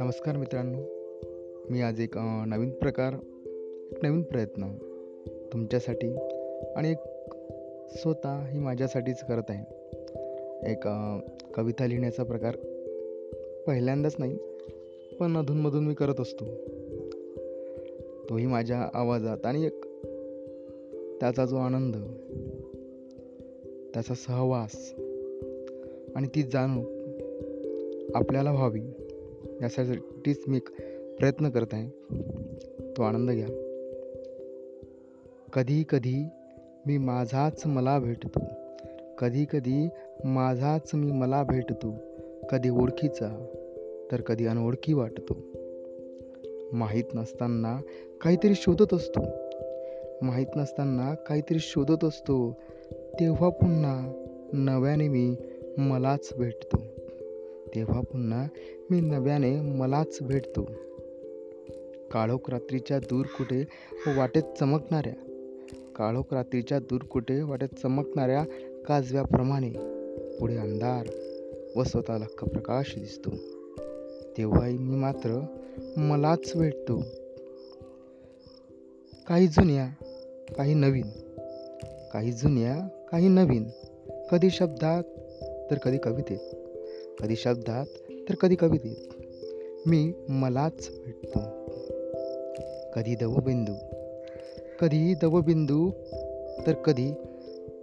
नमस्कार मित्रांनो. मी आज एक नवीन प्रकार एक नवीन प्रयत्न तुमच्यासाठी आणि एक स्वतः ही माझ्यासाठीच करत आहे. एक कविता लिहिण्याचा प्रकार पहिल्यांदाच नाही पण अधूनमधून मी करत असतो. तोही माझ्या आवाजात आणि एक त्याचा जो आनंद त्याचा सहवास आणि ती जाणूक आपल्याला व्हावी यासाठीच मी प्रयत्न करत आहे. तो आनंद घ्या. कधी कधी मी माझाच मला भेटतो. कधी कधी माझाच मी मला भेटतो. कधी ओळखीचा तर कधी अनोळखी वाटतो. माहीत नसताना काहीतरी शोधत असतो. माहीत नसताना काहीतरी शोधत असतो. तेव्हा पुन्हा नव्याने मी मलाच भेटतो. तेव्हा पुन्हा मी नव्याने मलाच भेटतो. काळोख रात्रीच्या दूर कुठे वाटेत चमकणाऱ्या काळोख रात्रीच्या दूर कुठे वाटेत चमकणाऱ्या काजव्याप्रमाणे पुढे अंधार व स्वतःला हक्क प्रकाश दिसतो. तेव्हाही मी मात्र मलाच भेटतो. काही जुन्या काही नवीन काही जुन्या काही नवीन कधी शब्दात तर कधी कवितेत कधी शब्दात तर कधी कवितेत. मी मलाच भेटतो. कधी दवबिंदू कधी दवबिंदू तर कधी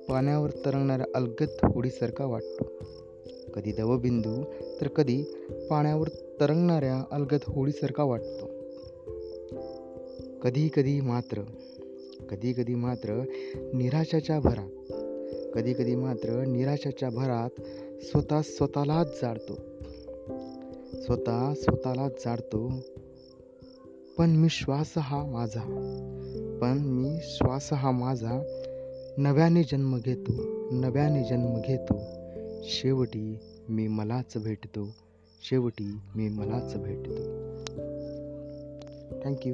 पाण्यावर तरंगणाऱ्या अलगद होडीसारखा वाटतो. कधी दवबिंदू तर कधी पाण्यावर तरंगणाऱ्या अलगद होडीसारखा वाटतो. कधी कधी मात्र कधी कधी मात्र निराशाच्या भरात कधी कधी मात्र निराशाच्या भरात स्वतः स्वतःलाच जाडतो. स्वतः स्वतःलाच जाडतो. पण मी श्वास हा माझा. पण मी श्वास हा माझा. नव्याने जन्म घेतो. नव्याने जन्म घेतो. शेवटी मी मलाच भेटतो. शेवटी मी मलाच भेटतो. थँक्यू